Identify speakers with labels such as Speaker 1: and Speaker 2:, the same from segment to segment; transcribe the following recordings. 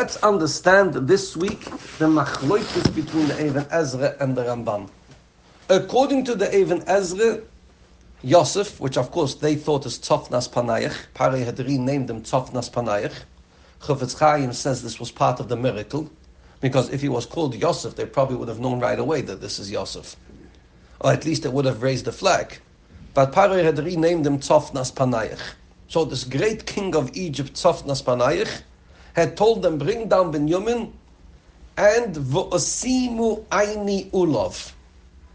Speaker 1: Let's understand this week the machloikus between the Even Ezra and the Ramban. According to the Even Ezra, Yosef, which of course they thought is Tzofnas Panayach, Pari had renamed him Tzofnas Panayach. Chofetz Chaim says this was part of the miracle, because if he was called Yosef, they probably would have known right away that this is Yosef. Or at least it would have raised the flag. But Pari had renamed him Tzofnas Panayach. So this great king of Egypt, Tzofnas Panayach, had told them, bring down Benjamin and v'osimu aini ulov.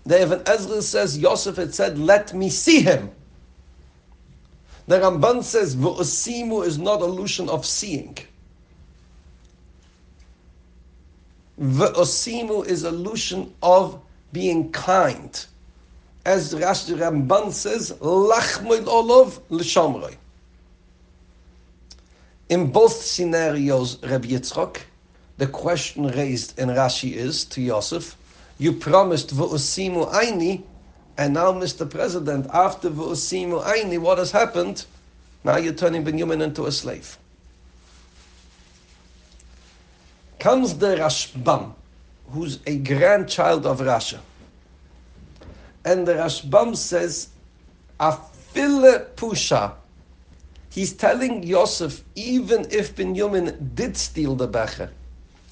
Speaker 1: The Even Ezra says, Yosef had said, let me see him. The Ramban says, v'osimu is not illusion of seeing. V'osimu is illusion of being kind. As Rashi Ramban says, lachmoid olov l'shamroi. In both scenarios, Rabbi Yitzchok, the question raised in Rashi is to Yosef, you promised v'usimu aini, and now, Mr. President, after v'usimu aini, what has happened? Now you're turning Benjamin into a slave. Comes the Rashbam, who's a grandchild of Rashi. And the Rashbam says, Afile Pusha, He's telling Yosef, even if Binyamin did steal the Becher,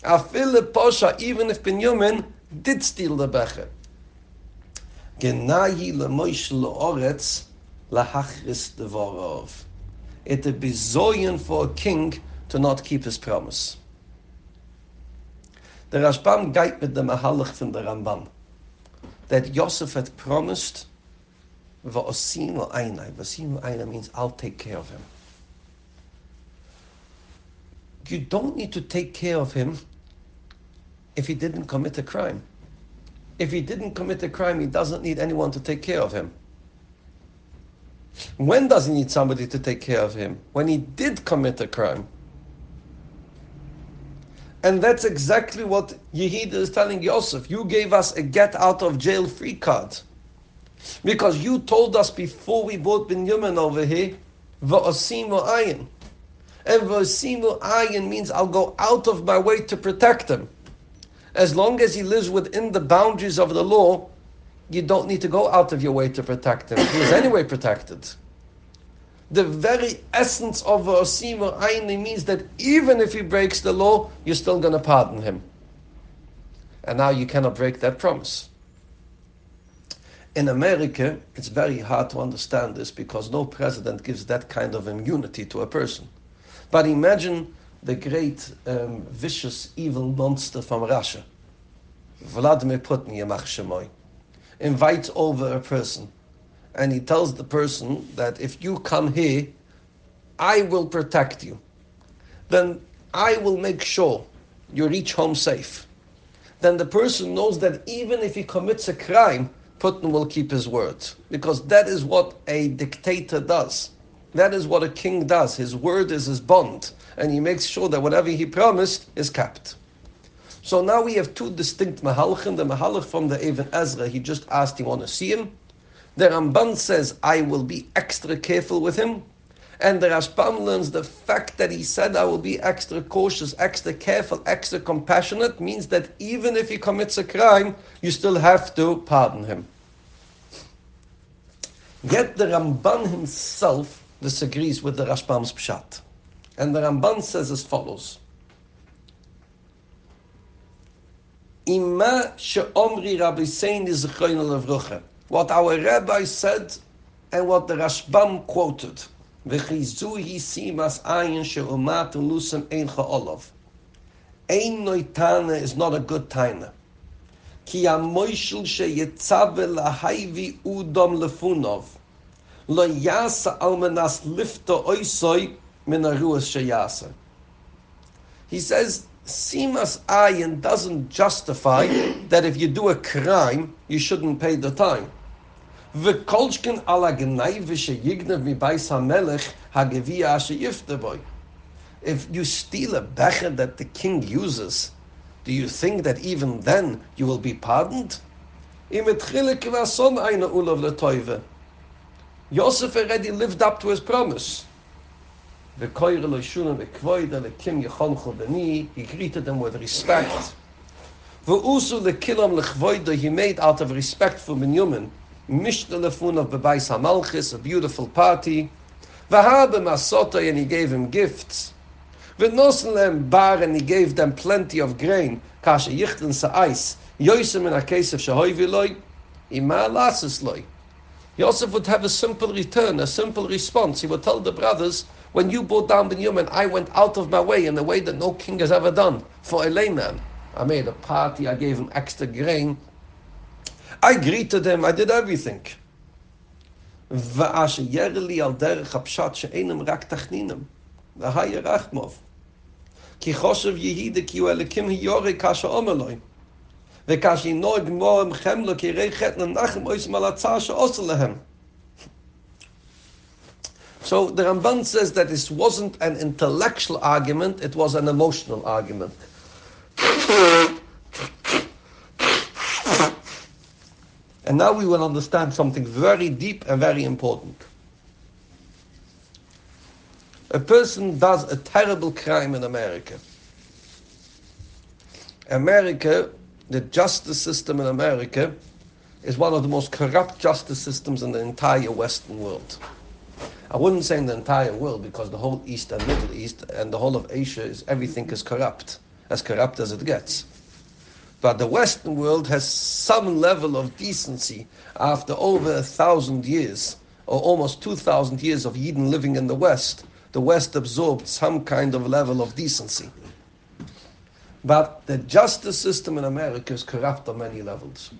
Speaker 1: Afile Posha, even if Binyamin did steal the Becher, Genayi lemoish leoretz lahachris devorov. It would be zoyen for a king to not keep his promise. The Rashbam gait with the Mahalach from the Ramban that Yosef had promised Va'osinu Ainai. Va'osinu Ainai means I'll take care of him. You don't need to take care of him if he didn't commit a crime. If he didn't commit a crime, he doesn't need anyone to take care of him. When does he need somebody to take care of him? When he did commit a crime. And that's exactly what Yehida is telling Yosef. You gave us a get out of jail free card. Because you told us before we brought Binyamin over here, Va'asimu ayin. And Va'asimu ayin means I'll go out of my way to protect him. As long as he lives within the boundaries of the law, you don't need to go out of your way to protect him. He is anyway protected. The very essence of Va'asimu ayin means that even if he breaks the law, you're still going to pardon him. And now you cannot break that promise. In America, it's very hard to understand this because no president gives that kind of immunity to a person. But imagine the great, um, vicious, evil monster from Russia, Vladimir Putin, Yamach Shemoy, invites over a person and he tells the person that if you come here, I will protect you. Then I will make sure you reach home safe. Then the person knows that even if he commits a crime, Putin will keep his word. Because that is what a dictator does. That is what a king does. His word is his bond. And he makes sure that whatever he promised is kept. So now we have two distinct mahalchim. The mahalch from the Even Ezra, he just asked, you want to see him? The Ramban says, I will be extra careful with him. And the Rashbam learns the fact that he said, I will be extra cautious, extra careful, extra compassionate, means that even if he commits a crime, you still have to pardon him. Yet the Ramban himself disagrees with the Rashbam's pshat. And the Ramban says as follows. What our rabbi said and what the Rashbam quoted. V'chizuhi simas ayin she'umat lusam ein cha'olov. Ein noitana is not a good taina. Ki amoishel she'yetzave lahayvi udom lefunov. lo yasa al menas lifto oisoi min aruas she yasa. He says, Simas Ayin doesn't justify that if you do a crime, you shouldn't pay the time. Ve kolchken ala gnai ve she yignev mi bais ha-melech ha-gevia ha-she. If you steal a becher that the king uses, do you think that even then you will be pardoned? Im et chile kvason aina ulov le toive. Yosef already lived up to his promise. He greeted them with respect. He made out of respect for Binyamin. Mishta lefun of Bebais HaMalchis, a beautiful party. V'habe masota and he gave him gifts. V'nosen lem bar and he gave them plenty of grain. Kasha yichten sa'ais. Yosem in a case of shahoivi loy. Ima lasis loy. Yosef would have a simple return, a simple response. He would tell the brothers, when you brought down Binyamin, I went out of my way in a way that no king has ever done for Elena. I made a party, I gave him extra grain. I greeted him, I did everything. ואשר לי על דרך הפשט שאינם רק תכנינם, והיה רחמוב. כי חושב יהידה כי הוא אלוקים היורי כאשר אומר לו. וכאשר ינוג מורם חמלו כי יראה חטא לנחם אויסם על הצער שעושה להם. So the Ramban says that this wasn't an intellectual argument, it was an emotional argument. and now we will understand something very deep and very important. A person does a terrible crime in America. America, the justice system in America, is one of the most corrupt justice systems in the entire Western world. I wouldn't say in the entire world because the whole East and Middle East and the whole of Asia is everything is corrupt, as corrupt as it gets. But the Western world has some level of decency after over a thousand years, or almost two thousand years of Eden living in the West. The West absorbed some kind of level of decency. But the justice system in America is corrupt on many levels.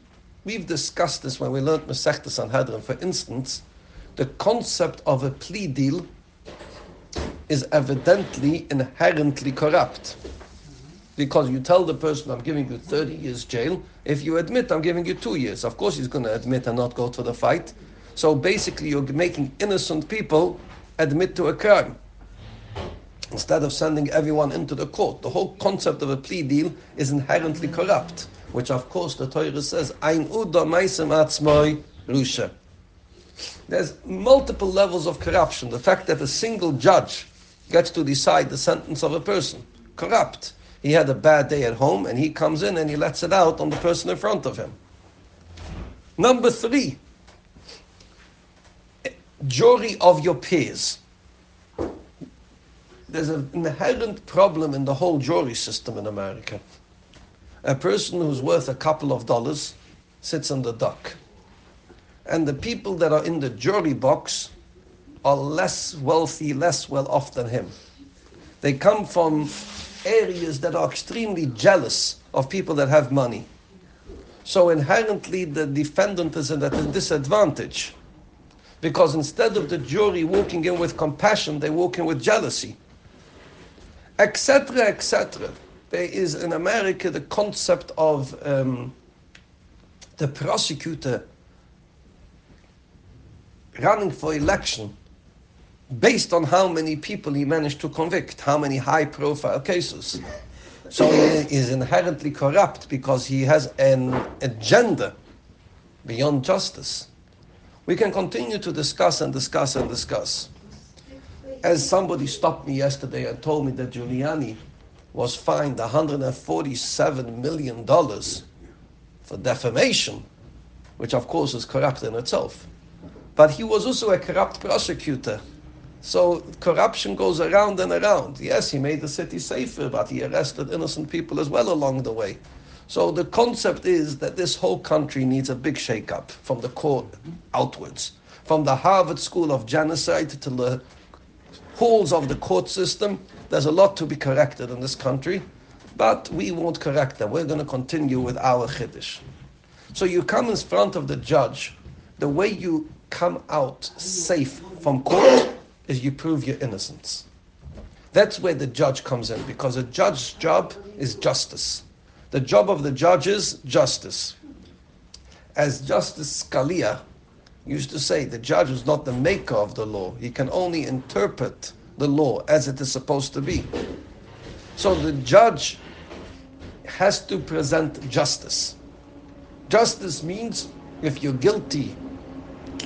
Speaker 1: We've discussed this when we learned Masechta Sanhedrin, for instance the concept of a plea deal is evidently inherently corrupt. Because you tell the person, I'm giving you 30 years jail. If you admit, I'm giving you two years. Of course, he's going to admit and not go to the fight. So basically, you're making innocent people admit to a crime instead of sending everyone into the court. The whole concept of a plea deal is inherently corrupt, which of course the Torah says, Ein uda maisem atzmoi rusha. There's multiple levels of corruption. The fact that a single judge gets to decide the sentence of a person, corrupt. He had a bad day at home and he comes in and he lets it out on the person in front of him. Number three, jury of your peers. There's an inherent problem in the whole jury system in America. A person who's worth a couple of dollars sits on the dock and the people that are in the jury box are less wealthy, less well off than him. They come from areas that are extremely jealous of people that have money. So inherently, the defendant is at a disadvantage because instead of the jury walking in with compassion, they walk in with jealousy, etc., etc. There is in America the concept of um, the prosecutor running for election based on how many people he managed to convict, how many high profile cases. So he is inherently corrupt because he has an agenda beyond justice. We can continue to discuss and discuss and discuss. As somebody stopped me yesterday and told me that Giuliani was fined $147 million for defamation, which of course is corrupt in itself. But he was also a corrupt prosecutor. So corruption goes around and around. Yes, he made the city safer, but he arrested innocent people as well along the way. So the concept is that this whole country needs a big shake-up from the court outwards. From the Harvard School of Genocide to the halls of the court system, there's a lot to be corrected in this country, but we won't correct them. We're going to continue with our chiddush. So you come in front of the judge, the way you come out safe from court is you prove your innocence. That's where the judge comes in, because a judge's job is justice. The job of the judge is justice. As Justice Scalia used to say, the judge is not the maker of the law. He can only interpret the law as it is supposed to be. So the judge has to present justice. Justice means if you're guilty,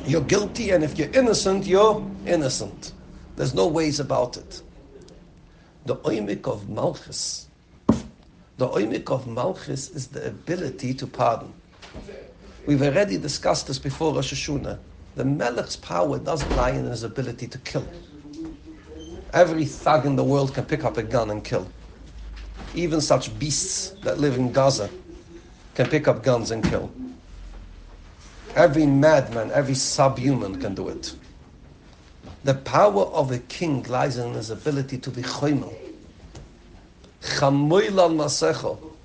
Speaker 1: you're guilty, and if you're innocent, you're innocent. There's no ways about it. The oimik of Malchus, the oimik of Malchus is the ability to pardon. We've already discussed this before Rosh Hashanah. The Melech's power doesn't lie in his ability to kill. Every thug in the world can pick up a gun and kill. Even such beasts that live in Gaza can pick up guns and kill. Every madman, every subhuman can do it. The power of a king lies in his ability to be choimel. Chamoil al masecho.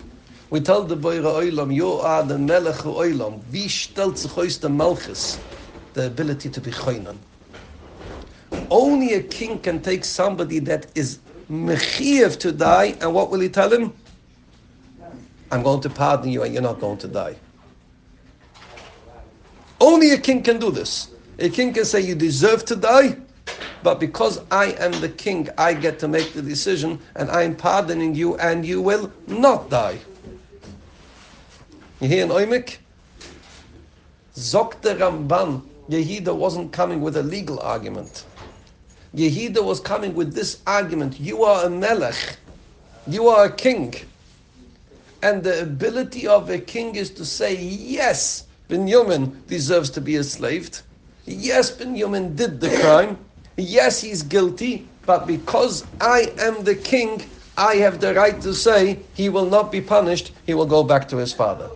Speaker 1: We tell the boy Oilam, you are the melech Oilam. Wie stellt sich aus der Malchus? The ability to be choinan. Only a king can take somebody that is mechiev to die, and what will he tell him? I'm going to pardon you, and you're not going to die. Only a king can do this. A king can say, You deserve to die, but because I am the king, I get to make the decision, and I'm pardoning you, and you will not die. You hear in Oymik? Zok the Ramban, Yehida wasn't coming with a legal argument. Yehida was coming with this argument You are a melech, you are a king. And the ability of a king is to say, Yes, Binyamin deserves to be enslaved. Yes, Binyamin did the crime. Yes, he's guilty. But because I am the king, I have the right to say he will not be punished, he will go back to his father.